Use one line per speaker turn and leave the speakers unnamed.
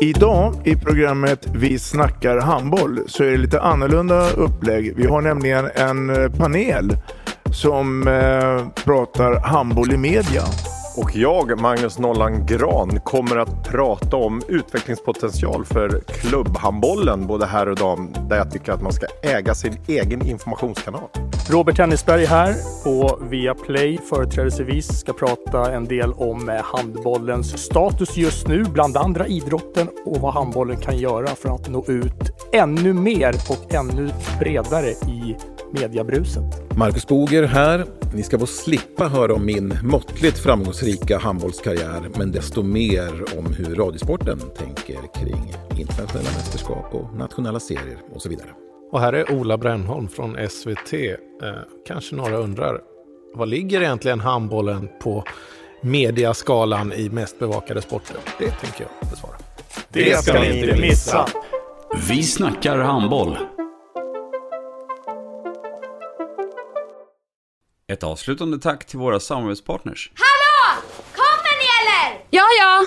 Idag i programmet Vi snackar handboll så är det lite annorlunda upplägg. Vi har nämligen en eh, panel som eh, pratar handboll i media.
Och jag, Magnus Nollan Gran, kommer att prata om utvecklingspotential för klubbhandbollen, både här och dam, där jag tycker att man ska äga sin egen informationskanal.
Robert Tennisberg här på Viaplay företrädesvis ska prata en del om eh, handbollens status just nu, bland andra idrotten och vad handbollen kan göra för att nå ut ännu mer och ännu bredare i mediabruset.
Marcus Boger här. Ni ska få slippa höra om min måttligt framgångsrika handbollskarriär, men desto mer om hur Radiosporten tänker kring internationella mästerskap och nationella serier och så vidare.
Och här är Ola Brännholm från SVT. Eh, kanske några undrar, vad ligger egentligen handbollen på mediaskalan i mest bevakade sporter? Det tänker jag besvara.
Det ska ni inte missa!
Vi snackar handboll. Ett avslutande tack till våra samarbetspartners.
Hallå! Kommer ni eller?
Ja, ja.